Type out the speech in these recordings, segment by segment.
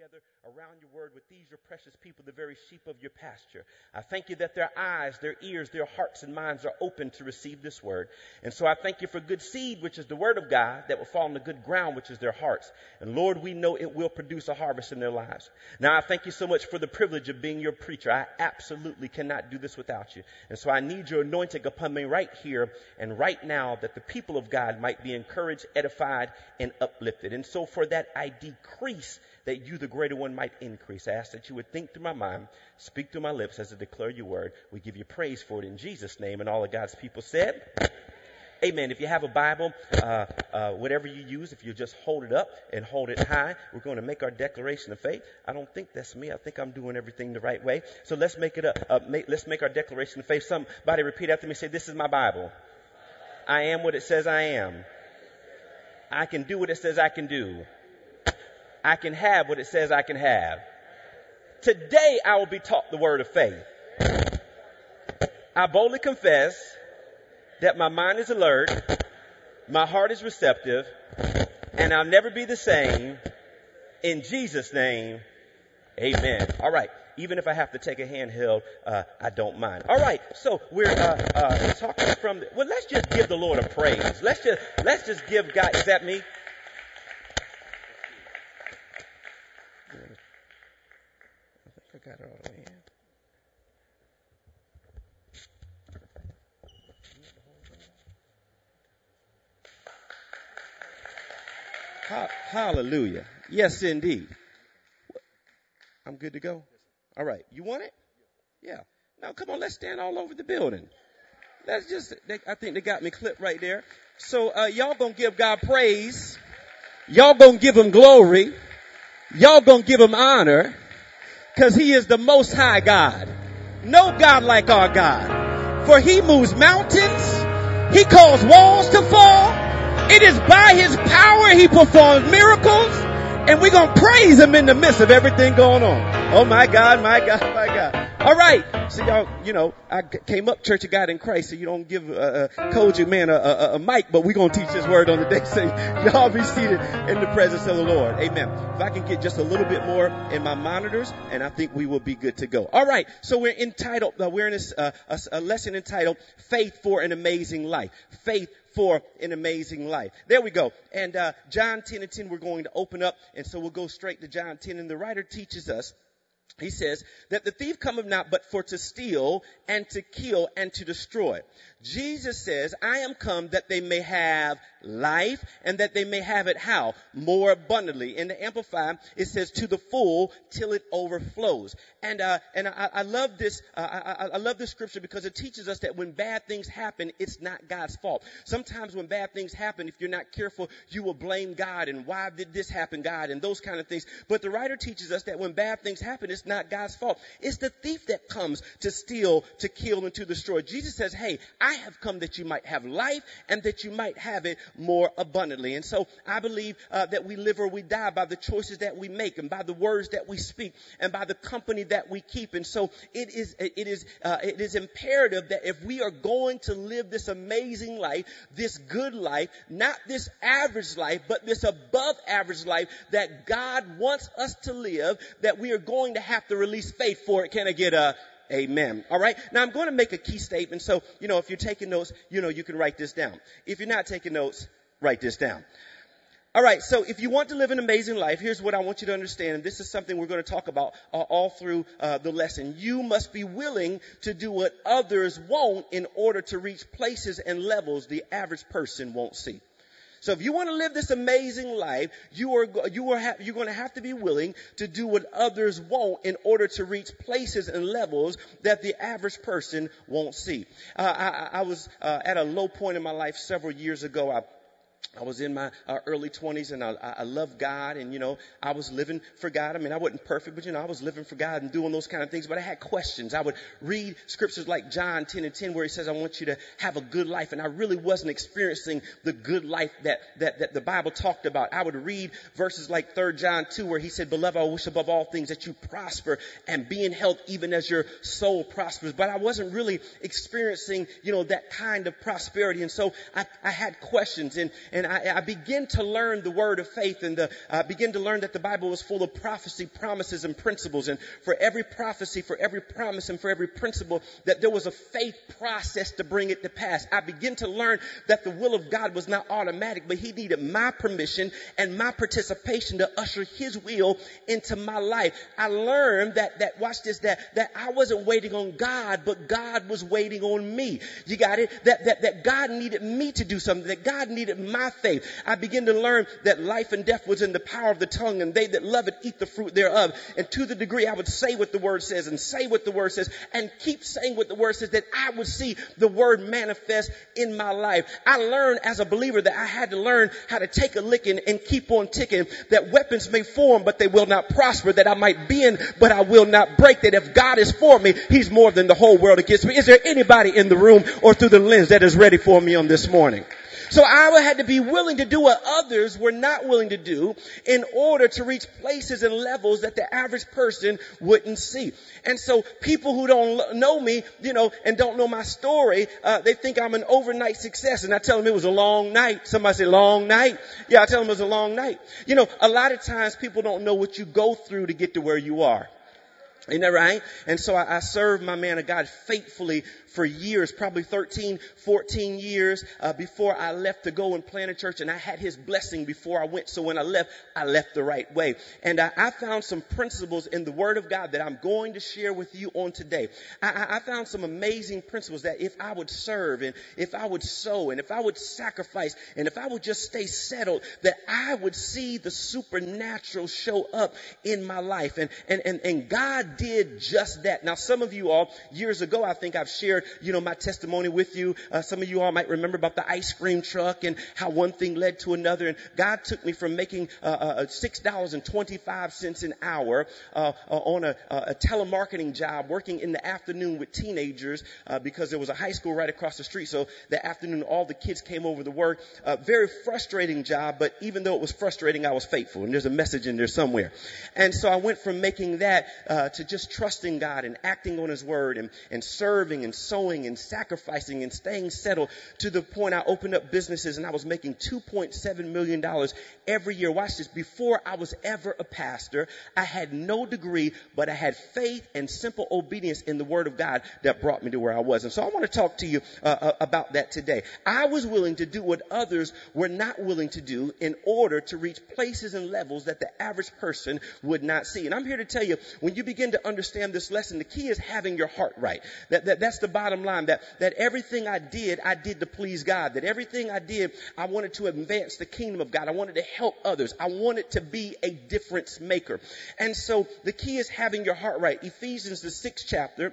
together around your word with these, your precious people, the very sheep of your pasture. I thank you that their eyes, their ears, their hearts and minds are open to receive this word. And so I thank you for good seed, which is the word of God, that will fall on the good ground, which is their hearts. And Lord, we know it will produce a harvest in their lives. Now I thank you so much for the privilege of being your preacher. I absolutely cannot do this without you. And so I need your anointing upon me right here and right now that the people of God might be encouraged, edified, and uplifted. And so for that, I decrease that you, the greater one, might increase. I ask that you would think through my mind, speak through my lips as I declare your word. We give you praise for it in Jesus' name. And all of God's people said, Amen. If you have a Bible, uh, uh, whatever you use, if you just hold it up and hold it high, we're going to make our declaration of faith. I don't think that's me. I think I'm doing everything the right way. So let's make it up. Uh, make, let's make our declaration of faith. Somebody repeat after me. Say, "This is my Bible. I am what it says I am. I can do what it says I can do. I can have what it says I can have. Today I will be taught the word of faith. I boldly confess that my mind is alert, my heart is receptive, and I'll never be the same. In Jesus' name, amen. All right. Even if I have to take a handheld, uh, I don't mind. All right. So we're uh, uh, talking from. The, well, let's just give the Lord a praise. Let's just let's just give God. Is that me? I think I all in. Hallelujah. Yes, indeed. I'm good to go. All right. You want it? Yeah. Now come on, let's stand all over the building. Let's just, they, I think they got me clipped right there. So, uh, y'all gonna give God praise. Y'all gonna give him glory. Y'all gonna give him honor. Cause he is the most high God. No God like our God. For he moves mountains. He calls walls to fall. It is by his power he performs miracles and we're going to praise him in the midst of everything going on. Oh my God, my God, my God. All right. So y'all, you know, I came up Church of God in Christ, so you don't give uh, uh, COGIC man a, a, a, mic, but we're going to teach this word on the day. So y'all be seated in the presence of the Lord. Amen. If I can get just a little bit more in my monitors, and I think we will be good to go. All right. So we're entitled, uh, we're in this, uh, a, a lesson entitled Faith for an Amazing Life. Faith for an amazing life. There we go. And uh, John 10 and 10, we're going to open up, and so we'll go straight to John 10. And the writer teaches us he says that the thief cometh not but for to steal and to kill and to destroy. Jesus says, I am come that they may have life and that they may have it how? More abundantly. In the Amplified, it says to the full till it overflows. And, uh, and I, I love this, uh, I, I love this scripture because it teaches us that when bad things happen, it's not God's fault. Sometimes when bad things happen, if you're not careful, you will blame God and why did this happen, God, and those kind of things. But the writer teaches us that when bad things happen, it's not God's fault. It's the thief that comes to steal, to kill, and to destroy. Jesus says, hey, have come that you might have life and that you might have it more abundantly. And so I believe uh, that we live or we die by the choices that we make and by the words that we speak and by the company that we keep. And so it is, it is, uh, it is imperative that if we are going to live this amazing life, this good life, not this average life, but this above average life that God wants us to live, that we are going to have to release faith for it. Can I get a Amen. All right. Now I'm going to make a key statement. So, you know, if you're taking notes, you know, you can write this down. If you're not taking notes, write this down. All right. So if you want to live an amazing life, here's what I want you to understand. And this is something we're going to talk about uh, all through uh, the lesson. You must be willing to do what others won't in order to reach places and levels the average person won't see. So if you want to live this amazing life, you are, you are, ha- you're going to have to be willing to do what others won't in order to reach places and levels that the average person won't see. Uh, I, I, was uh, at a low point in my life several years ago. I I was in my uh, early 20s and I, I loved God and, you know, I was living for God. I mean, I wasn't perfect, but, you know, I was living for God and doing those kind of things, but I had questions. I would read scriptures like John 10 and 10 where he says, I want you to have a good life. And I really wasn't experiencing the good life that, that, that the Bible talked about. I would read verses like 3 John 2 where he said, beloved, I wish above all things that you prosper and be in health even as your soul prospers. But I wasn't really experiencing, you know, that kind of prosperity. And so I, I had questions and, and I, I begin to learn the word of faith and the, I begin to learn that the Bible was full of prophecy, promises, and principles. And for every prophecy, for every promise, and for every principle, that there was a faith process to bring it to pass. I begin to learn that the will of God was not automatic, but He needed my permission and my participation to usher His will into my life. I learned that, that, watch this, that, that I wasn't waiting on God, but God was waiting on me. You got it? That, that, that God needed me to do something, that God needed my faith. I began to learn that life and death was in the power of the tongue and they that love it eat the fruit thereof. And to the degree I would say what the word says and say what the word says and keep saying what the word says that I would see the word manifest in my life. I learned as a believer that I had to learn how to take a licking and keep on ticking that weapons may form but they will not prosper that I might bend but I will not break that if God is for me he's more than the whole world against me. Is there anybody in the room or through the lens that is ready for me on this morning? So I had to be willing to do what others were not willing to do in order to reach places and levels that the average person wouldn't see. And so people who don't know me, you know, and don't know my story, uh, they think I'm an overnight success. And I tell them it was a long night. Somebody say long night. Yeah, I tell them it was a long night. You know, a lot of times people don't know what you go through to get to where you are. Isn't that right? And so I, I served my man of God faithfully for years, probably 13, 14 years uh, before I left to go and plant a church. And I had his blessing before I went. So when I left, I left the right way. And I, I found some principles in the Word of God that I'm going to share with you on today. I, I found some amazing principles that if I would serve and if I would sow and if I would sacrifice and if I would just stay settled, that I would see the supernatural show up in my life. And, and, and, and God did just that. Now, some of you all, years ago, I think I've shared you know, my testimony with you. Uh, some of you all might remember about the ice cream truck and how one thing led to another. And God took me from making uh, uh, uh $6.25 an hour uh, uh, on a, a, telemarketing job, working in the afternoon with teenagers because there was a high school right across the street. So the afternoon, all the kids came over to work. very frustrating job, but even though it was frustrating, I was faithful. And there's a message in there somewhere. And so I went from making that to just trusting God and acting on His word and, and serving and sowing and sacrificing and staying settled to the point I opened up businesses and I was making $2.7 million every year. Watch this. Before I was ever a pastor, I had no degree, but I had faith and simple obedience in the word of God that brought me to where I was. And so I want to talk to you uh, uh, about that today. I was willing to do what others were not willing to do in order to reach places and levels that the average person would not see. And I'm here to tell you, when you begin to understand this lesson, the key is having your heart right. That, that, that's the bottom line that, that everything I did, I did to please God. That everything I did, I wanted to advance the kingdom of God. I wanted to help others. I wanted to be a difference maker. And so the key is having your heart right. Ephesians, the sixth chapter,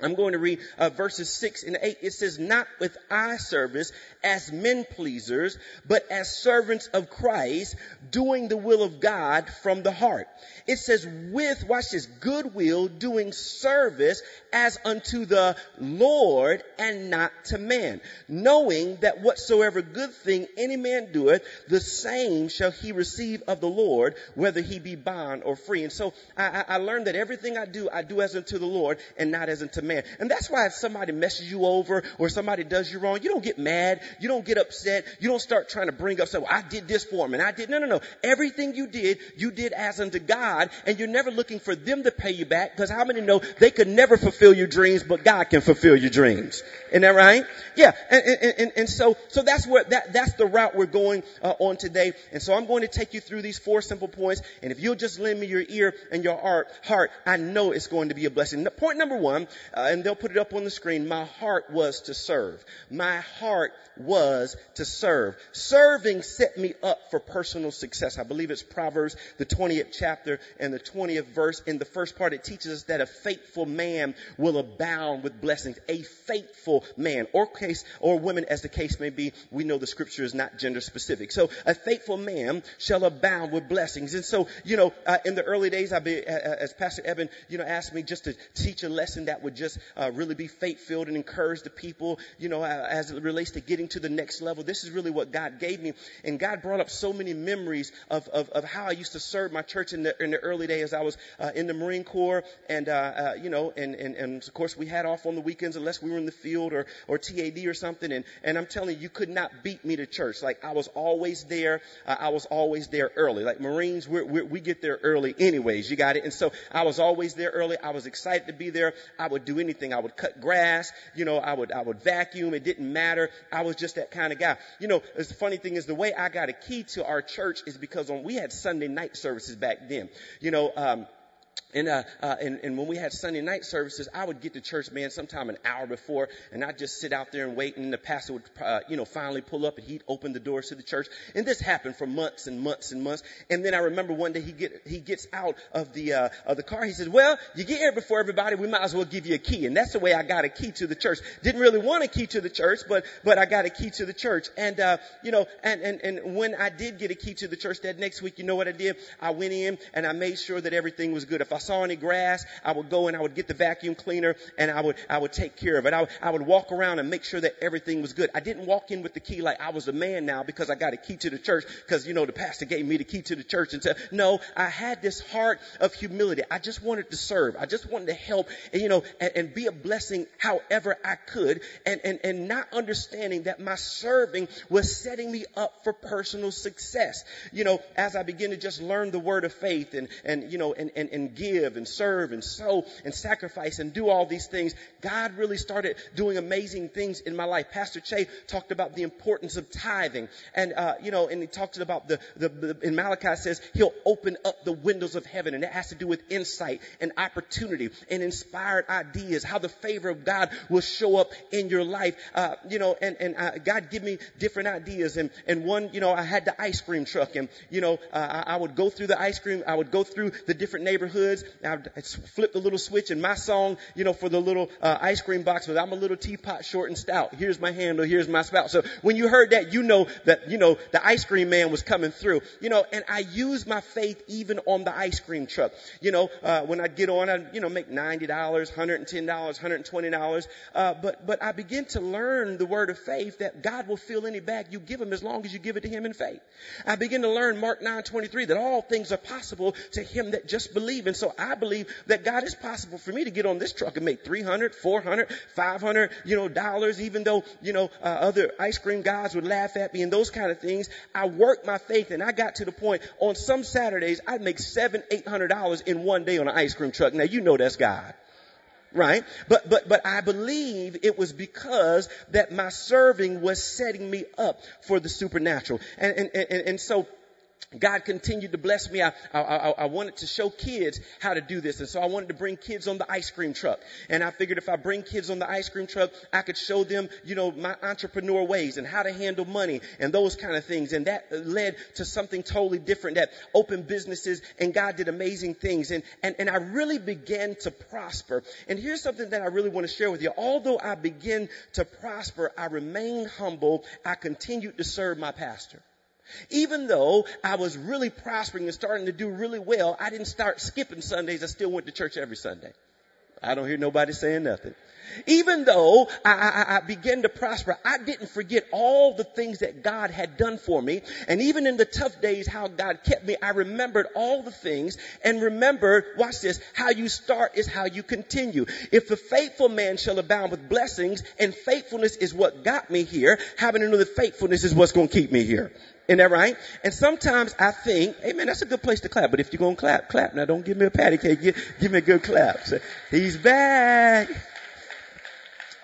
I'm going to read uh, verses 6 and 8. It says, not with eye service as men pleasers, but as servants of Christ, doing the will of God from the heart. It says, with, watch this, goodwill, doing service as unto the Lord and not to man, knowing that whatsoever good thing any man doeth, the same shall he receive of the Lord, whether he be bond or free. And so I, I learned that everything I do, I do as unto the Lord and not as unto man. And that's why if somebody messes you over or somebody does you wrong, you don't get mad, you don't get upset, you don't start trying to bring up, well, I did this for him and I did, no, no, no. Everything you did, you did as unto God and you're never looking for them to pay you back because how many know they could never fulfill your dreams, but God can fulfill your dreams. Isn't that right? Yeah. And, and, and, and so, so that's where, that, that's the route we're going uh, on today. And so I'm going to take you through these four simple points. And if you'll just lend me your ear and your heart, heart, I know it's going to be a blessing. Point number one, uh, and they'll put it up on the screen. My heart was to serve. My heart was to serve. Serving set me up for personal success. I believe it's Proverbs, the 20th chapter and the 20th verse. In the first part, it teaches us that a faithful man will abound with blessings. A faithful man or case or woman as the case may be. We know the scripture is not gender specific. So a faithful man shall abound with blessings. And so, you know, uh, in the early days, I be, uh, as Pastor Evan, you know, asked me just to teach a lesson that would would just uh, really be faith filled and encourage the people, you know, as it relates to getting to the next level. This is really what God gave me. And God brought up so many memories of, of, of how I used to serve my church in the, in the early days. I was uh, in the Marine Corps and, uh, uh, you know, and, and, and of course we had off on the weekends unless we were in the field or, or TAD or something. And, and I'm telling you, you could not beat me to church. Like I was always there. I was always there early. Like Marines, we're, we're, we get there early anyways. You got it. And so I was always there early. I was excited to be there. I would do anything. I would cut grass. You know, I would, I would vacuum. It didn't matter. I was just that kind of guy. You know, the funny thing is the way I got a key to our church is because on, we had Sunday night services back then. You know, um, and, uh, uh, and, and when we had Sunday night services, I would get to church, man, sometime an hour before, and I'd just sit out there and wait, and the pastor would, uh, you know, finally pull up, and he'd open the doors to the church. And this happened for months and months and months. And then I remember one day he get he gets out of the uh, of the car. He says, "Well, you get here before everybody. We might as well give you a key." And that's the way I got a key to the church. Didn't really want a key to the church, but but I got a key to the church. And uh, you know, and and and when I did get a key to the church that next week, you know what I did? I went in and I made sure that everything was good. If I saw any grass, I would go and I would get the vacuum cleaner and I would, I would take care of it. I, I would walk around and make sure that everything was good. I didn't walk in with the key like I was a man now because I got a key to the church because, you know, the pastor gave me the key to the church and said, no, I had this heart of humility. I just wanted to serve. I just wanted to help and, you know, and, and be a blessing however I could and, and, and not understanding that my serving was setting me up for personal success. You know, as I begin to just learn the word of faith and, and, you know, and, and, and give and serve and sow and sacrifice and do all these things, God really started doing amazing things in my life. Pastor Che talked about the importance of tithing and, uh, you know, and he talked about the, the, the, in Malachi says he'll open up the windows of heaven and it has to do with insight and opportunity and inspired ideas, how the favor of God will show up in your life. Uh, you know, and, and uh, God give me different ideas and, and one, you know, I had the ice cream truck and, you know, uh, I, I would go through the ice cream, I would go through the different neighborhoods, I would flip the little switch and my song, you know, for the little uh, ice cream box was I'm a little teapot short and stout. Here's my handle. Here's my spout. So when you heard that, you know that, you know, the ice cream man was coming through, you know, and I use my faith even on the ice cream truck. You know, uh, when I get on, I, you know, make $90, $110, $120. Uh, but, but I begin to learn the word of faith that God will fill any bag you give him as long as you give it to him in faith. I begin to learn Mark 9, 23 that all things are possible to him that just believe. And so I believe that God is possible for me to get on this truck and make 300, 400, 500, you know, dollars, even though, you know, uh, other ice cream guys would laugh at me and those kind of things. I worked my faith and I got to the point on some Saturdays I'd make seven, eight hundred dollars in one day on an ice cream truck. Now you know that's God right? But, but, but I believe it was because that my serving was setting me up for the supernatural. And, and, and, and so God continued to bless me. I, I, I, wanted to show kids how to do this. And so I wanted to bring kids on the ice cream truck. And I figured if I bring kids on the ice cream truck, I could show them, you know, my entrepreneur ways and how to handle money and those kind of things. And that led to something totally different that opened businesses and God did amazing things. And, and, and I really began to prosper. And here's something that I really want to share with you. Although I began to prosper, I remained humble. I continued to serve my pastor. Even though I was really prospering and starting to do really well, I didn't start skipping Sundays. I still went to church every Sunday. I don't hear nobody saying nothing. Even though I, I, I, began to prosper, I didn't forget all the things that God had done for me. And even in the tough days, how God kept me, I remembered all the things and remembered, watch this, how you start is how you continue. If the faithful man shall abound with blessings and faithfulness is what got me here, having another faithfulness is what's going to keep me here. Isn't that right? And sometimes I think, hey man, that's a good place to clap. But if you're going to clap, clap. Now don't give me a patty cake. Give, give me a good clap. Say, He's back.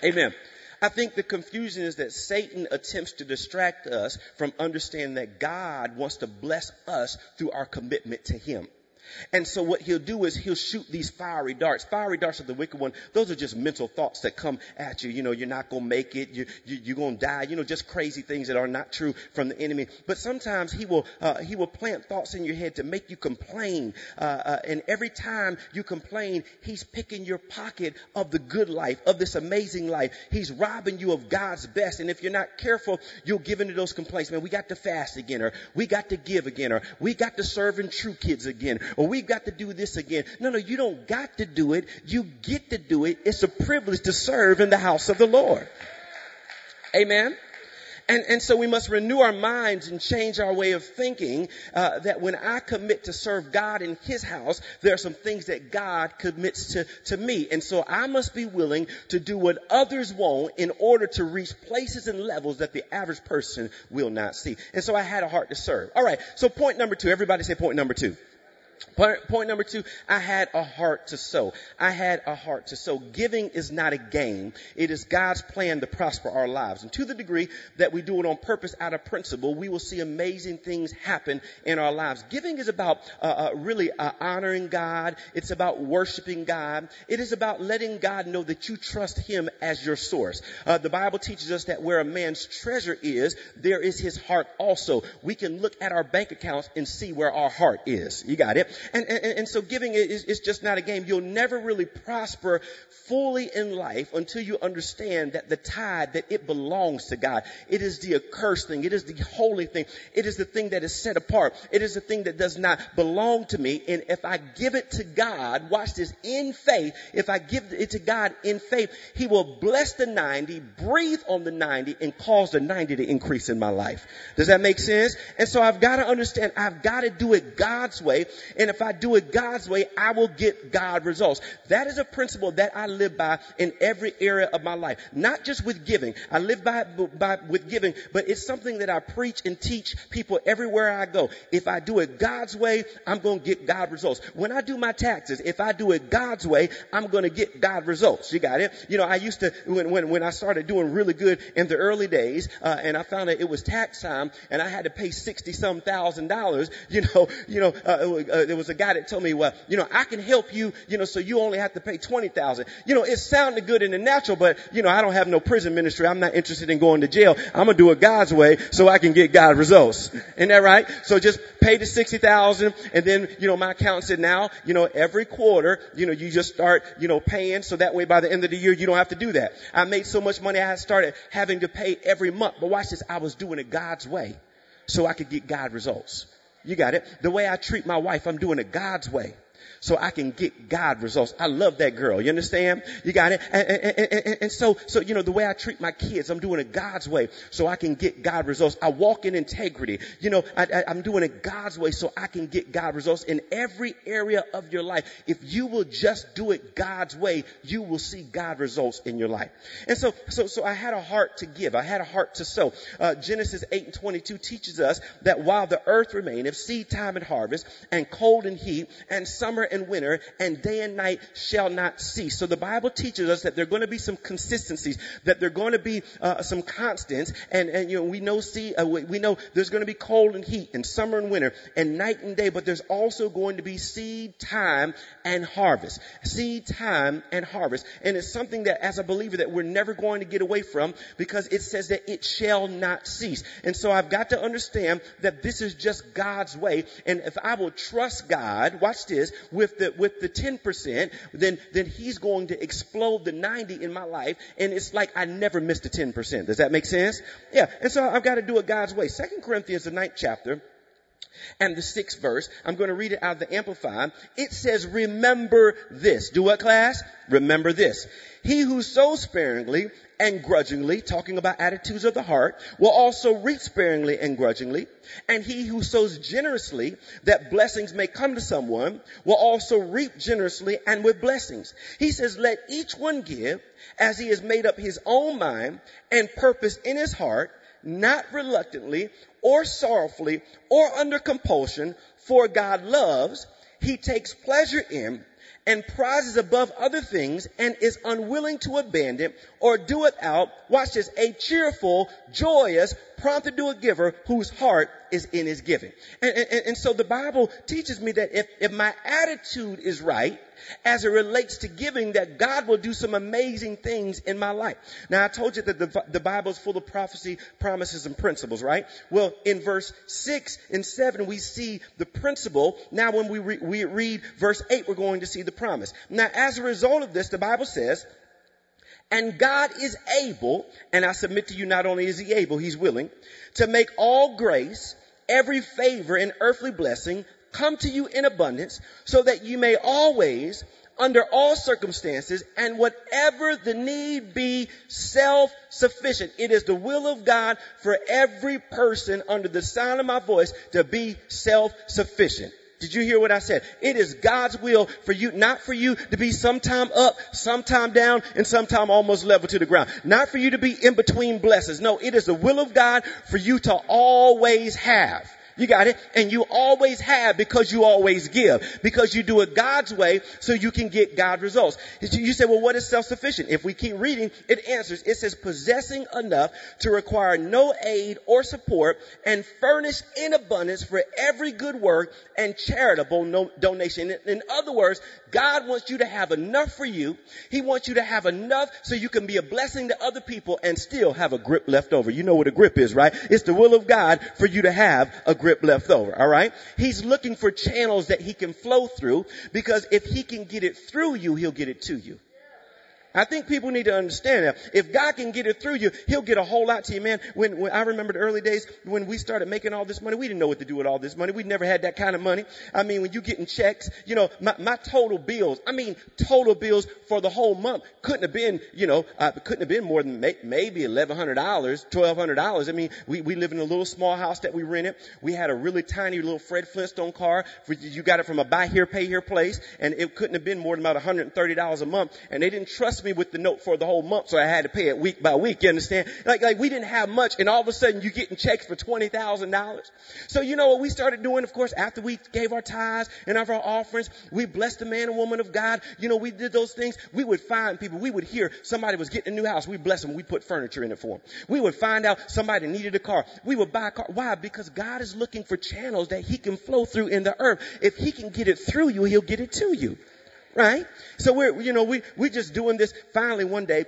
Amen. I think the confusion is that Satan attempts to distract us from understanding that God wants to bless us through our commitment to Him. And so what he'll do is he'll shoot these fiery darts. Fiery darts of the wicked one. Those are just mental thoughts that come at you. You know, you're not going to make it. You, you, you're going to die. You know, just crazy things that are not true from the enemy. But sometimes he will, uh, he will plant thoughts in your head to make you complain. Uh, uh, and every time you complain, he's picking your pocket of the good life, of this amazing life. He's robbing you of God's best. And if you're not careful, you'll give into those complaints. Man, we got to fast again, or we got to give again, or we got to serve in true kids again, or we've got to do this again. No, no, you don't got to do it. You get to do it. It's a privilege to serve in the house of the Lord. Amen. And, and so we must renew our minds and change our way of thinking uh, that when I commit to serve God in His house, there are some things that God commits to, to me. And so I must be willing to do what others won't in order to reach places and levels that the average person will not see. And so I had a heart to serve. All right. So point number two. Everybody say point number two. Point number two, I had a heart to sow. I had a heart to sow. Giving is not a game. It is God's plan to prosper our lives. And to the degree that we do it on purpose out of principle, we will see amazing things happen in our lives. Giving is about uh, uh, really uh, honoring God. It's about worshiping God. It is about letting God know that you trust Him as your source. Uh, the Bible teaches us that where a man's treasure is, there is his heart also. We can look at our bank accounts and see where our heart is. You got it? And, and, and so giving is, is just not a game. You'll never really prosper fully in life until you understand that the tithe, that it belongs to God. It is the accursed thing. It is the holy thing. It is the thing that is set apart. It is the thing that does not belong to me. And if I give it to God, watch this, in faith, if I give it to God in faith, He will bless the 90, breathe on the 90, and cause the 90 to increase in my life. Does that make sense? And so I've got to understand, I've got to do it God's way. And if I do it God's way, I will get God results. That is a principle that I live by in every area of my life. Not just with giving. I live by, by with giving, but it's something that I preach and teach people everywhere I go. If I do it God's way, I'm going to get God results. When I do my taxes, if I do it God's way, I'm going to get God results. You got it? You know, I used to, when, when, when I started doing really good in the early days, uh, and I found that it was tax time and I had to pay 60 some thousand dollars, you know, you know, uh, uh, there was a guy that told me, well, you know, I can help you, you know, so you only have to pay 20,000. You know, it sounded good in the natural, but, you know, I don't have no prison ministry. I'm not interested in going to jail. I'm going to do it God's way so I can get God results. Isn't that right? So just pay the 60,000 and then, you know, my accountant said now, you know, every quarter, you know, you just start, you know, paying so that way by the end of the year you don't have to do that. I made so much money I started having to pay every month. But watch this, I was doing it God's way so I could get God results. You got it. The way I treat my wife, I'm doing it God's way so I can get God results. I love that girl. You understand? You got it? And, and, and, and, so, so, you know, the way I treat my kids, I'm doing it God's way so I can get God results. I walk in integrity. You know, I, I'm doing it God's way so I can get God results in every area of your life. If you will just do it God's way, you will see God results in your life. And so, so, so I had a heart to give. I had a heart to sow. Uh, Genesis 8 and 22 teaches us that while the earth remaineth, seed time and harvest, and cold and heat, and summer and winter, and day and night shall not cease. So the Bible teaches us that there are going to be some consistencies, that there are going to be uh, some constants, and and you know we know see uh, we, we know there's going to be cold and heat, and summer and winter, and night and day, but there's also going to be seed time and harvest, seed time and harvest, and it's something that as a believer that we're never going to get away from because it says that it shall not cease. And so I've got to understand that this is just God's way, and if I will trust God, watch this with the, with the 10%, then, then he's going to explode the 90 in my life. And it's like I never missed the 10%. Does that make sense? Yeah. And so I've got to do it God's way. Second Corinthians, the ninth chapter, and the sixth verse. I'm going to read it out of the Amplified. It says, remember this. Do what class? Remember this. He who sows sparingly and grudgingly, talking about attitudes of the heart, will also reap sparingly and grudgingly. And he who sows generously that blessings may come to someone will also reap generously and with blessings. He says, let each one give as he has made up his own mind and purpose in his heart, not reluctantly or sorrowfully or under compulsion, for God loves, he takes pleasure in and prizes above other things and is unwilling to abandon or do it out, watch this, a cheerful, joyous, prompt to a giver whose heart is in his giving. And, and, and so the Bible teaches me that if, if my attitude is right, as it relates to giving that God will do some amazing things in my life. Now I told you that the, the Bible is full of prophecy, promises, and principles, right? Well, in verse 6 and 7 we see the principle. Now when we, re- we read verse 8 we're going to see the promise. Now as a result of this the Bible says, and God is able, and I submit to you not only is he able, he's willing, to make all grace, every favor and earthly blessing come to you in abundance so that you may always under all circumstances and whatever the need be self-sufficient. It is the will of God for every person under the sound of my voice to be self-sufficient. Did you hear what I said? It is God's will for you, not for you to be sometime up, sometime down, and sometime almost level to the ground. Not for you to be in between blessings. No, it is the will of God for you to always have. You got it? And you always have because you always give. Because you do it God's way so you can get God results. You say, well, what is self-sufficient? If we keep reading, it answers. It says possessing enough to require no aid or support and furnish in abundance for every good work and charitable no- donation. In other words, God wants you to have enough for you. He wants you to have enough so you can be a blessing to other people and still have a grip left over. You know what a grip is, right? It's the will of God for you to have a grip left over, alright? He's looking for channels that he can flow through because if he can get it through you, he'll get it to you. I think people need to understand that. If God can get it through you, He'll get a whole lot to you, man. When, when I remember the early days when we started making all this money, we didn't know what to do with all this money. We never had that kind of money. I mean, when you're getting checks, you know, my, my total bills, I mean, total bills for the whole month couldn't have been, you know, uh, couldn't have been more than may, maybe $1,100, $1,200. I mean, we, we live in a little small house that we rented. We had a really tiny little Fred Flintstone car. For, you got it from a buy here, pay here place, and it couldn't have been more than about $130 a month. And they didn't trust me with the note for the whole month, so I had to pay it week by week. You understand? Like, like we didn't have much, and all of a sudden you're getting checks for twenty thousand dollars. So you know what we started doing? Of course, after we gave our tithes and of our offerings, we blessed the man and woman of God. You know, we did those things. We would find people. We would hear somebody was getting a new house. We bless them. We put furniture in it for them. We would find out somebody needed a car. We would buy a car. Why? Because God is looking for channels that He can flow through in the earth. If He can get it through you, He'll get it to you right? So we're, you know, we, we're just doing this. Finally, one day,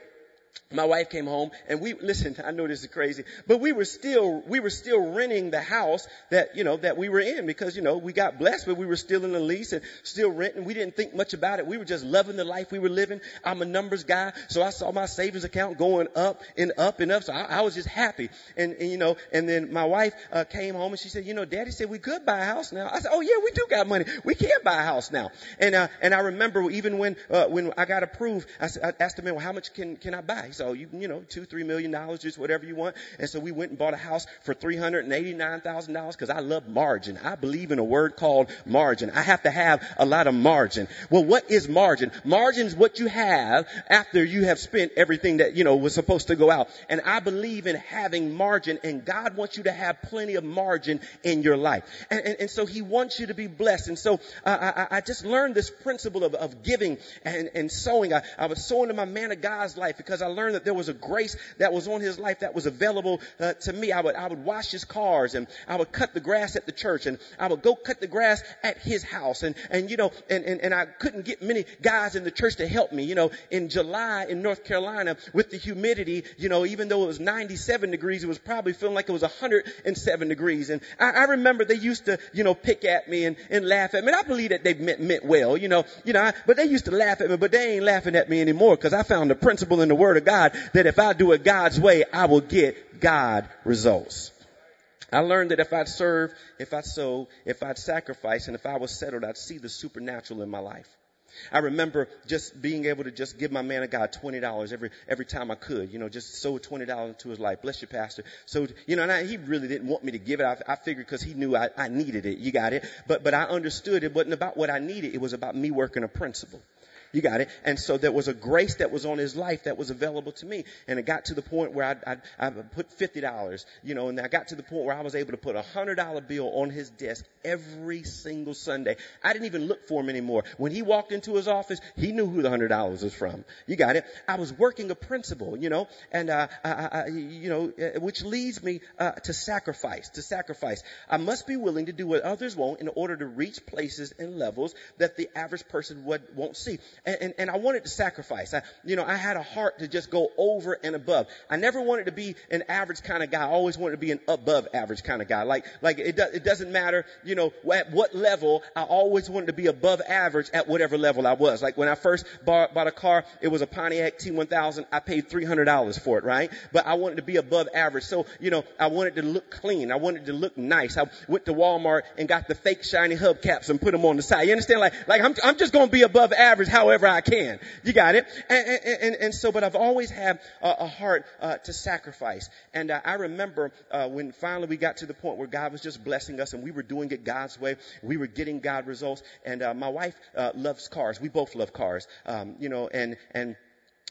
my wife came home and we listen i know this is crazy but we were still we were still renting the house that you know that we were in because you know we got blessed but we were still in the lease and still renting. We didn't think much about it. We were just loving the life we were living. I'm a numbers guy so i saw my savings account going up and up and up so i, I was just happy. And, and, you know and then my wife uh, came home and she said you know daddy said we could buy a house now. I said oh yeah we do got money. We can buy a house now. And uh, and i remember even when uh, when i got approved i, I asked the man well how much can can i buy so you you know, two, three million dollars, just whatever you want. And so we went and bought a house for $389,000 because I love margin. I believe in a word called margin. I have to have a lot of margin. Well, what is margin? Margin is what you have after you have spent everything that, you know, was supposed to go out. And I believe in having margin and God wants you to have plenty of margin in your life. And, and, and so he wants you to be blessed. And so uh, I, I just learned this principle of, of giving and, and sowing. I, I was sowing to my man of God's life because I learned that there was a grace that was on his life that was available uh, to me. I would, I would wash his cars and I would cut the grass at the church and I would go cut the grass at his house. And, and, you know, and, and, and I couldn't get many guys in the church to help me. You know, in July in North Carolina with the humidity, you know, even though it was 97 degrees, it was probably feeling like it was 107 degrees. And I, I remember they used to, you know, pick at me and, and laugh at me. And I believe that they meant, meant well, you know, you know, I, but they used to laugh at me, but they ain't laughing at me anymore because I found the principle in the word of God that if I do it God's way, I will get God results. I learned that if I'd serve, if I'd sow, if I'd sacrifice, and if I was settled, I'd see the supernatural in my life. I remember just being able to just give my man of God twenty dollars every every time I could, you know, just sow twenty dollars into his life. Bless you, pastor. So you know, and I, he really didn't want me to give it. I, I figured because he knew I, I needed it. You got it. But but I understood it wasn't about what I needed. It was about me working a principle. You got it. And so there was a grace that was on his life that was available to me. And it got to the point where I, I, I put $50, you know, and I got to the point where I was able to put a $100 bill on his desk every single Sunday. I didn't even look for him anymore. When he walked into his office, he knew who the $100 was from. You got it. I was working a principle, you know, and, uh, I, I, you know, uh, which leads me, uh, to sacrifice, to sacrifice. I must be willing to do what others won't in order to reach places and levels that the average person would, won't see. And, and, and I wanted to sacrifice. I, you know, I had a heart to just go over and above. I never wanted to be an average kind of guy. I always wanted to be an above average kind of guy. Like, like it, do, it doesn't matter, you know, at what level. I always wanted to be above average at whatever level I was. Like when I first bought, bought a car, it was a Pontiac T1000. I paid $300 for it, right? But I wanted to be above average. So, you know, I wanted to look clean. I wanted to look nice. I went to Walmart and got the fake shiny hubcaps and put them on the side. You understand? Like, like I'm, I'm just going to be above average however I can. You got it? And, and, and, and so, but I've always had a, a heart uh, to sacrifice. And uh, I remember uh, when finally we got to the point where God was just blessing us and we were doing it God's way. We were getting God results. And uh, my wife uh, loves cars. We both love cars. Um, you know, and and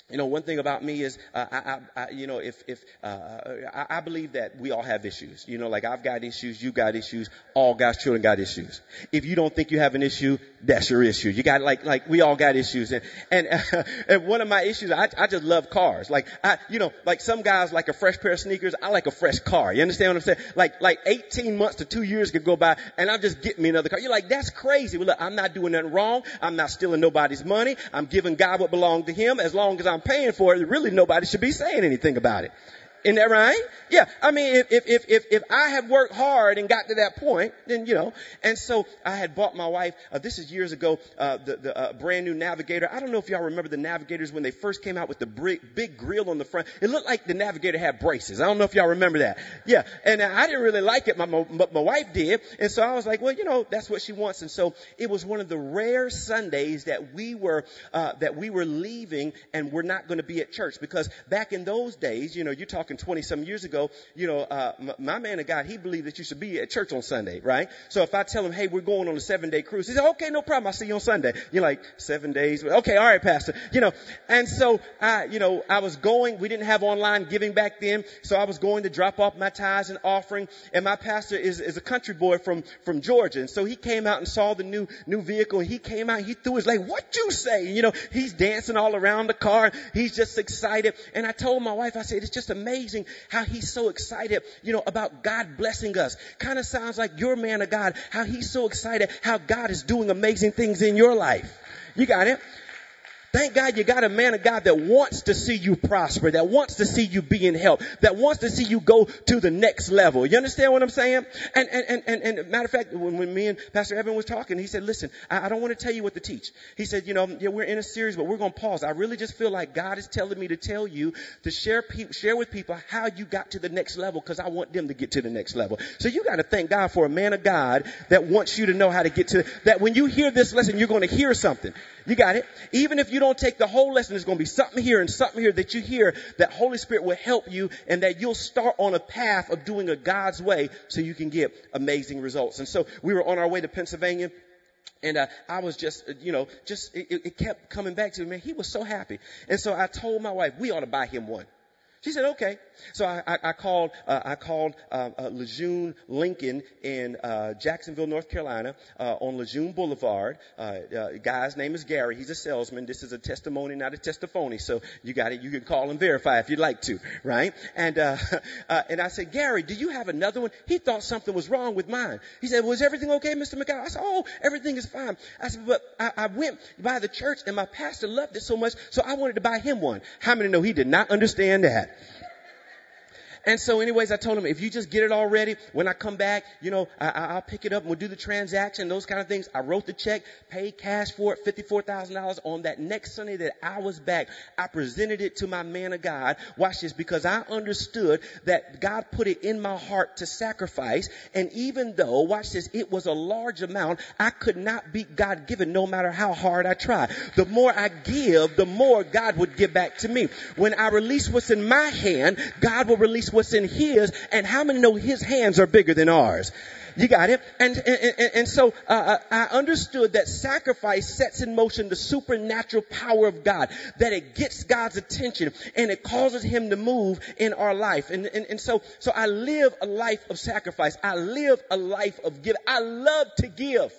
you know, one thing about me is, uh, I, I, you know, if, if, uh, I, I believe that we all have issues. You know, like I've got issues, you got issues, all God's children got issues. If you don't think you have an issue, that's your issue. You got like, like we all got issues. And, and, uh, and one of my issues, I, I just love cars. Like, I, you know, like some guys like a fresh pair of sneakers. I like a fresh car. You understand what I'm saying? Like, like 18 months to two years could go by and I'm just getting me another car. You're like, that's crazy. Well, look, I'm not doing nothing wrong. I'm not stealing nobody's money. I'm giving God what belongs to Him as long as I'm paying for it. Really, nobody should be saying anything about it. Isn't that right? Yeah. I mean, if, if, if, if, I had worked hard and got to that point, then, you know, and so I had bought my wife, uh, this is years ago, uh, the, the, uh, brand new Navigator. I don't know if y'all remember the Navigators when they first came out with the big, big grill on the front. It looked like the Navigator had braces. I don't know if y'all remember that. Yeah. And I didn't really like it, but my, my, my wife did. And so I was like, well, you know, that's what she wants. And so it was one of the rare Sundays that we were, uh, that we were leaving and we're not going to be at church because back in those days, you know, you're talking 20 some years ago, you know, uh, my, my man of God, he believed that you should be at church on Sunday, right? So if I tell him, hey, we're going on a seven day cruise, he said, okay, no problem. I'll see you on Sunday. You're like, seven days. Okay, all right, pastor. You know, and so I, you know, I was going, we didn't have online giving back then. So I was going to drop off my tithes and offering. And my pastor is, is a country boy from, from Georgia. And so he came out and saw the new, new vehicle. And he came out, he threw his leg, what you say? And, you know, he's dancing all around the car. He's just excited. And I told my wife, I said, it's just amazing how he's so excited, you know, about God blessing us. Kind of sounds like your man of God, how he's so excited, how God is doing amazing things in your life. You got it? Thank God you got a man of God that wants to see you prosper, that wants to see you be in health, that wants to see you go to the next level. You understand what I'm saying? And, and, and, and, matter of fact, when, when me and Pastor Evan was talking, he said, listen, I, I don't want to tell you what to teach. He said, you know, yeah, we're in a series, but we're going to pause. I really just feel like God is telling me to tell you to share, pe- share with people how you got to the next level because I want them to get to the next level. So you got to thank God for a man of God that wants you to know how to get to, that when you hear this lesson, you're going to hear something. You got it? Even if you don't take the whole lesson, there's going to be something here and something here that you hear that Holy Spirit will help you and that you'll start on a path of doing a God's way so you can get amazing results. And so we were on our way to Pennsylvania. And uh, I was just, uh, you know, just it, it kept coming back to me. Man, he was so happy. And so I told my wife, we ought to buy him one. She said, okay. So I, I, I called, uh, I called, uh, uh, Lejeune Lincoln in, uh, Jacksonville, North Carolina, uh, on Lejeune Boulevard. Uh, uh, guy's name is Gary. He's a salesman. This is a testimony, not a testimony. So you got it. You can call and verify if you'd like to, right? And, uh, uh, and I said, Gary, do you have another one? He thought something was wrong with mine. He said, was everything okay, Mr. McGowan? I said, oh, everything is fine. I said, but I, I went by the church and my pastor loved it so much, so I wanted to buy him one. How many know he did not understand that? And so anyways, I told him, if you just get it all ready, when I come back, you know, I, will pick it up and we'll do the transaction, those kind of things. I wrote the check, paid cash for it, $54,000 on that next Sunday that I was back. I presented it to my man of God. Watch this, because I understood that God put it in my heart to sacrifice. And even though, watch this, it was a large amount, I could not beat God given no matter how hard I tried. The more I give, the more God would give back to me. When I release what's in my hand, God will release what's in his and how many know his hands are bigger than ours? You got it? And, and, and so uh, uh, I understood that sacrifice sets in motion the supernatural power of God, that it gets God's attention and it causes him to move in our life. And, and, and so, so I live a life of sacrifice. I live a life of giving. I love to give.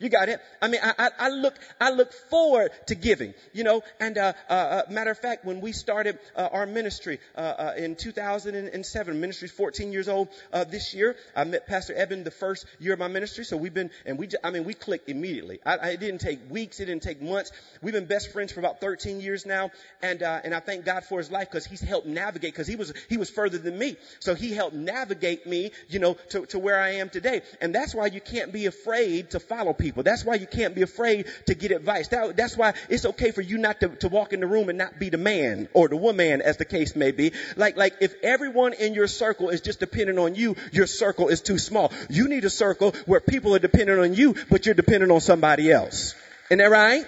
You got it? I mean, I, I, I, look, I look forward to giving, you know, and, uh, uh, uh matter of fact, when we started, uh, our ministry, uh, uh, in 2007, ministry's 14 years old, this year, I met Pastor Eben the first year of my ministry, so we've been, and we, I mean, we clicked immediately. I, it didn't take weeks, it didn't take months. We've been best friends for about 13 years now, and, and I thank God for his life because he's helped navigate, because he was, he was further than me. So he helped navigate me, you know, to, to where I am today. And that's why you can't be afraid to follow people people. That's why you can't be afraid to get advice. That, that's why it's okay for you not to, to walk in the room and not be the man or the woman as the case may be. Like, like if everyone in your circle is just dependent on you, your circle is too small. You need a circle where people are dependent on you, but you're dependent on somebody else. Isn't that right?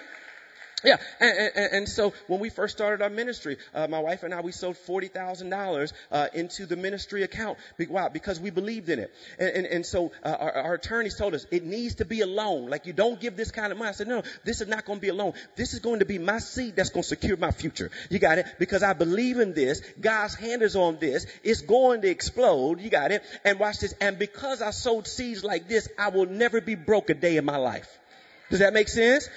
Yeah, and, and, and, so when we first started our ministry, uh, my wife and I, we sold forty thousand uh, dollars into the ministry account. Why? Because we believed in it. And, and, and so uh, our, our, attorneys told us it needs to be a loan. Like you don't give this kind of money. I said, no, this is not going to be a loan. This is going to be my seed that's going to secure my future. You got it? Because I believe in this. God's hand is on this. It's going to explode. You got it? And watch this. And because I sowed seeds like this, I will never be broke a day in my life. Does that make sense?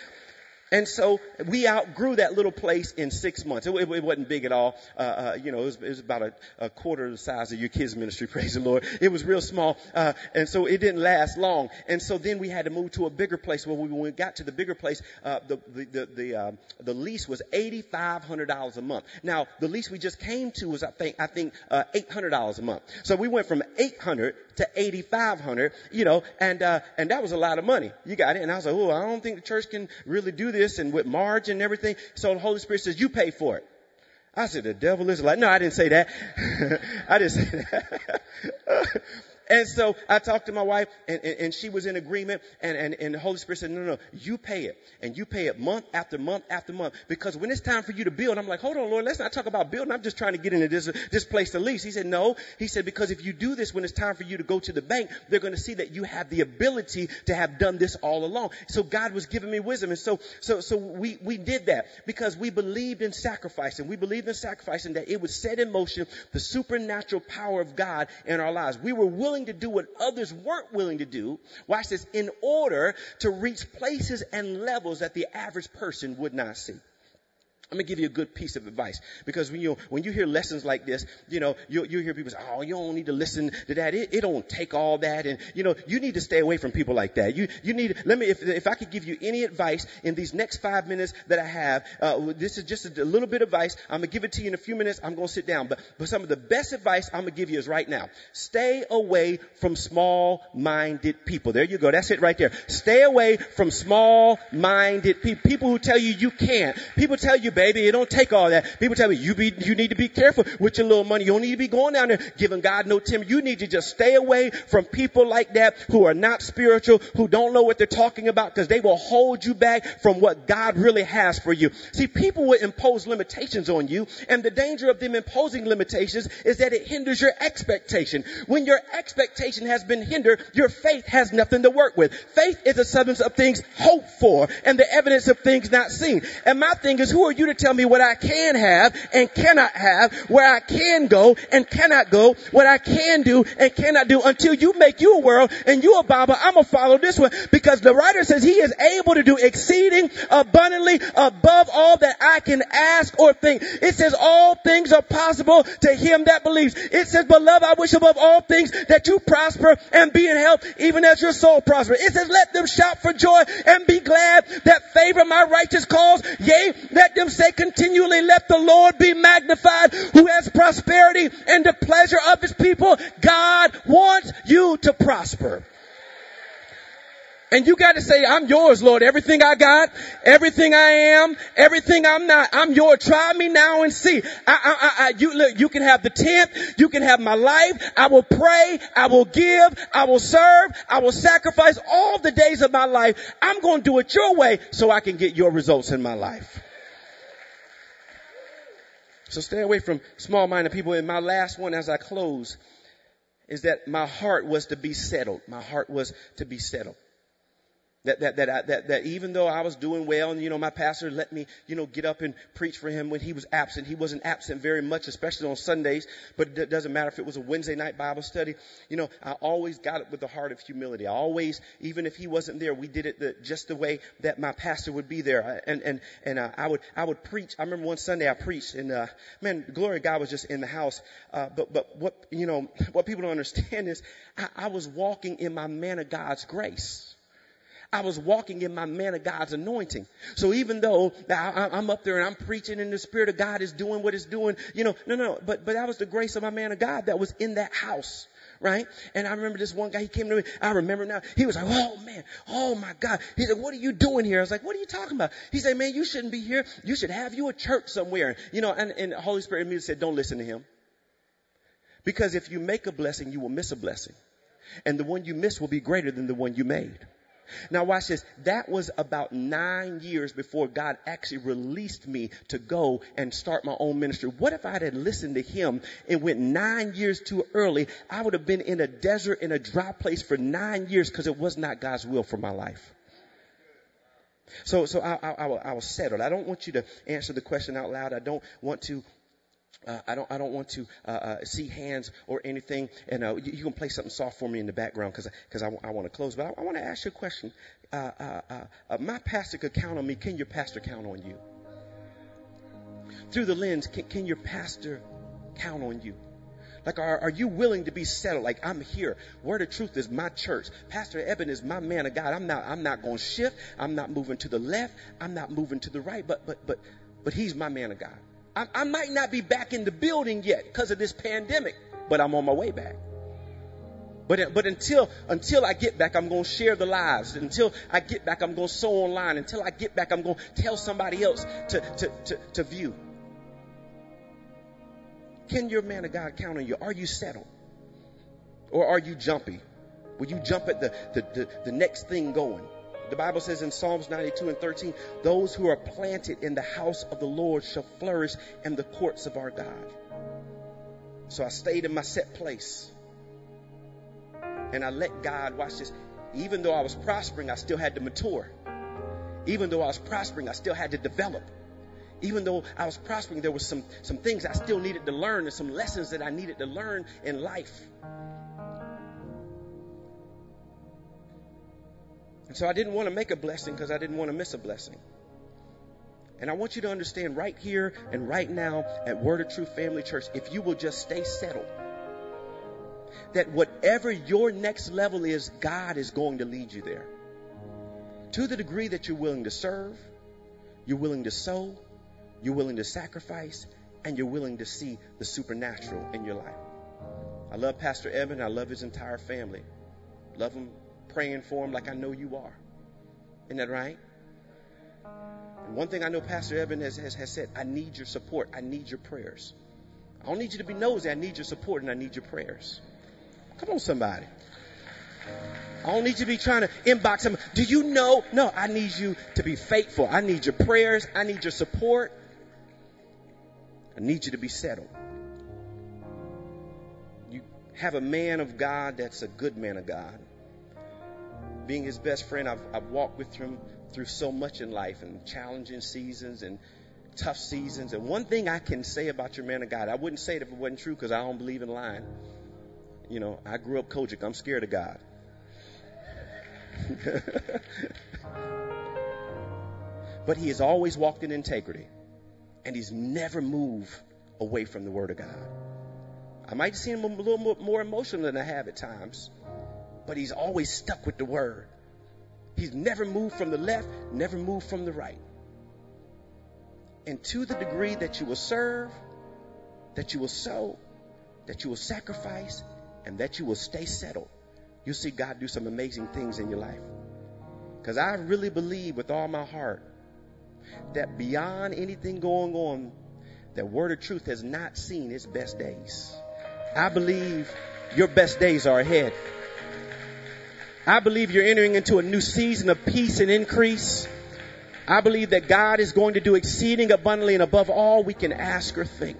And so we outgrew that little place in six months. It, it, it wasn't big at all. Uh, uh, you know, it was, it was about a, a, quarter of the size of your kids ministry. Praise the Lord. It was real small. Uh, and so it didn't last long. And so then we had to move to a bigger place. Well, when we got to the bigger place, uh, the, the, the, the, um, the lease was $8,500 a month. Now, the lease we just came to was, I think, I think, uh, $800 a month. So we went from 800 to 8,500, you know, and, uh, and that was a lot of money. You got it. And I was like, oh, I don't think the church can really do this and with margin and everything. So the Holy Spirit says, you pay for it. I said, the devil is like, no, I didn't say that. I didn't say that. And so I talked to my wife and, and, and, she was in agreement and, and, and the Holy Spirit said, no, no, you pay it. And you pay it month after month after month. Because when it's time for you to build, I'm like, hold on, Lord, let's not talk about building. I'm just trying to get into this, this place to lease. He said, no. He said, because if you do this when it's time for you to go to the bank, they're going to see that you have the ability to have done this all along. So God was giving me wisdom. And so, so, so we, we did that because we believed in sacrificing. We believed in sacrificing that it would set in motion the supernatural power of God in our lives. We were willing willing to do what others weren't willing to do, watch this, in order to reach places and levels that the average person would not see. I'm gonna give you a good piece of advice because when you when you hear lessons like this, you know you you hear people say, "Oh, you don't need to listen to that. It, it don't take all that." And you know you need to stay away from people like that. You you need let me if if I could give you any advice in these next five minutes that I have, uh, this is just a, little bit of advice. I'm gonna give it to you in a few minutes. I'm gonna sit down, but but some of the best advice I'm gonna give you is right now. Stay away from small-minded people. There you go. That's it right there. Stay away from small-minded people. People who tell you you can't. People tell you baby. It don't take all that. People tell me you be, you need to be careful with your little money. You don't need to be going down there giving God no timber. You need to just stay away from people like that who are not spiritual, who don't know what they're talking about because they will hold you back from what God really has for you. See, people will impose limitations on you and the danger of them imposing limitations is that it hinders your expectation. When your expectation has been hindered, your faith has nothing to work with. Faith is the substance of things hoped for and the evidence of things not seen. And my thing is, who are you to tell me what I can have and cannot have, where I can go and cannot go, what I can do and cannot do until you make you a world and you a Bible. I'm gonna follow this one because the writer says he is able to do exceeding abundantly above all that I can ask or think. It says all things are possible to him that believes. It says, beloved, I wish above all things that you prosper and be in health even as your soul prospers. It says, let them shout for joy and be glad that favor my righteous cause. Yea, let them say continually, let the Lord be magnified who has prosperity and the pleasure of his people. God wants you to prosper. And you got to say, I'm yours, Lord. Everything I got, everything I am, everything I'm not, I'm yours. Try me now and see. I, I, I, you, look, you can have the tenth, you can have my life. I will pray, I will give, I will serve, I will sacrifice all the days of my life. I'm going to do it your way so I can get your results in my life. So stay away from small minded people. And my last one as I close is that my heart was to be settled. My heart was to be settled. That, that, that, that, that even though I was doing well and, you know, my pastor let me, you know, get up and preach for him when he was absent. He wasn't absent very much, especially on Sundays, but it doesn't matter if it was a Wednesday night Bible study. You know, I always got it with the heart of humility. I always, even if he wasn't there, we did it the, just the way that my pastor would be there. And, and, and, uh, I would, I would preach. I remember one Sunday I preached and, uh, man, glory God was just in the house. Uh, but, but what, you know, what people don't understand is I, I was walking in my man of God's grace. I was walking in my man of God's anointing. So even though I, am up there and I'm preaching and the Spirit of God is doing what it's doing, you know, no, no, but, but that was the grace of my man of God that was in that house. Right? And I remember this one guy, he came to me, I remember now, he was like, oh man, oh my God. He said, what are you doing here? I was like, what are you talking about? He said, man, you shouldn't be here. You should have you a church somewhere. You know, and, and the Holy Spirit immediately said, don't listen to him. Because if you make a blessing, you will miss a blessing. And the one you miss will be greater than the one you made. Now watch this. That was about nine years before God actually released me to go and start my own ministry. What if I had listened to him and went nine years too early? I would have been in a desert in a dry place for nine years because it was not God's will for my life. So, so I, I, I, I. I don't want you to answer the question out loud. I don't want to uh, I don't. I don't want to uh, uh, see hands or anything. And uh, you, you, can play something soft for me in the background because because I, want to close. But I, I want to ask you a question. Uh, uh, my pastor could count on me. Can your pastor count on you? Through the lens, can, can your pastor count on you? Like, are, are you willing to be settled? Like, I'm here. Word of truth is my church. Pastor Evan is my man of God. I'm not. I'm not going to shift. I'm not moving to the left. I'm not moving to the right. But but but but he's my man of God. I, I might not be back in the building yet because of this pandemic, but I'm on my way back. But, but until, until I get back, I'm going to share the lives. Until I get back, I'm going to sow online. Until I get back, I'm going to tell somebody else to, to, to, to view. Can your man of God count on you? Are you settled? Or are you jumpy? Will you jump at the, the, the, the next thing going? The Bible says in Psalms 92 and 13, those who are planted in the house of the Lord shall flourish in the courts of our God. So I stayed in my set place. And I let God, watch this, even though I was prospering, I still had to mature. Even though I was prospering, I still had to develop. Even though I was prospering, there were some, some things I still needed to learn and some lessons that I needed to learn in life. And so I didn't want to make a blessing because I didn't want to miss a blessing. And I want you to understand right here and right now at Word of Truth Family Church, if you will just stay settled, that whatever your next level is, God is going to lead you there. To the degree that you're willing to serve, you're willing to sow, you're willing to sacrifice, and you're willing to see the supernatural in your life. I love Pastor Evan. I love his entire family. Love him praying for him like I know you are. Isn't that right? And one thing I know Pastor Evan has, has, has said, I need your support. I need your prayers. I don't need you to be nosy. I need your support and I need your prayers. Come on, somebody. I don't need you to be trying to inbox him. Do you know? No, I need you to be faithful. I need your prayers. I need your support. I need you to be settled. You have a man of God that's a good man of God being his best friend, I've, I've walked with him through so much in life and challenging seasons and tough seasons. And one thing I can say about your man of God, I wouldn't say it if it wasn't true because I don't believe in lying. You know, I grew up COGIC. I'm scared of God. but he has always walked in integrity and he's never moved away from the word of God. I might see him a little more emotional than I have at times, but he's always stuck with the word. He's never moved from the left, never moved from the right. And to the degree that you will serve, that you will sow, that you will sacrifice, and that you will stay settled, you'll see God do some amazing things in your life. Because I really believe with all my heart that beyond anything going on, that Word of Truth has not seen its best days. I believe your best days are ahead. I believe you're entering into a new season of peace and increase. I believe that God is going to do exceeding abundantly and above all we can ask or think.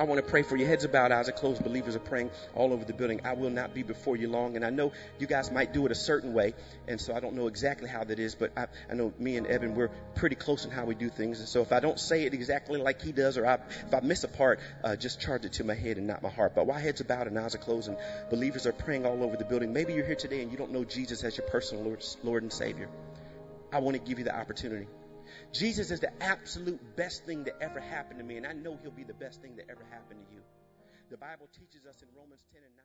I want to pray for you. Heads about, eyes are closed. Believers are praying all over the building. I will not be before you long. And I know you guys might do it a certain way. And so I don't know exactly how that is, but I, I know me and Evan, we're pretty close in how we do things. And so if I don't say it exactly like he does, or I, if I miss a part, uh, just charge it to my head and not my heart. But while heads about and eyes are closed and believers are praying all over the building, maybe you're here today and you don't know Jesus as your personal Lord, Lord and Savior. I want to give you the opportunity. Jesus is the absolute best thing that ever happened to me, and I know he'll be the best thing that ever happened to you. The Bible teaches us in Romans 10 and 9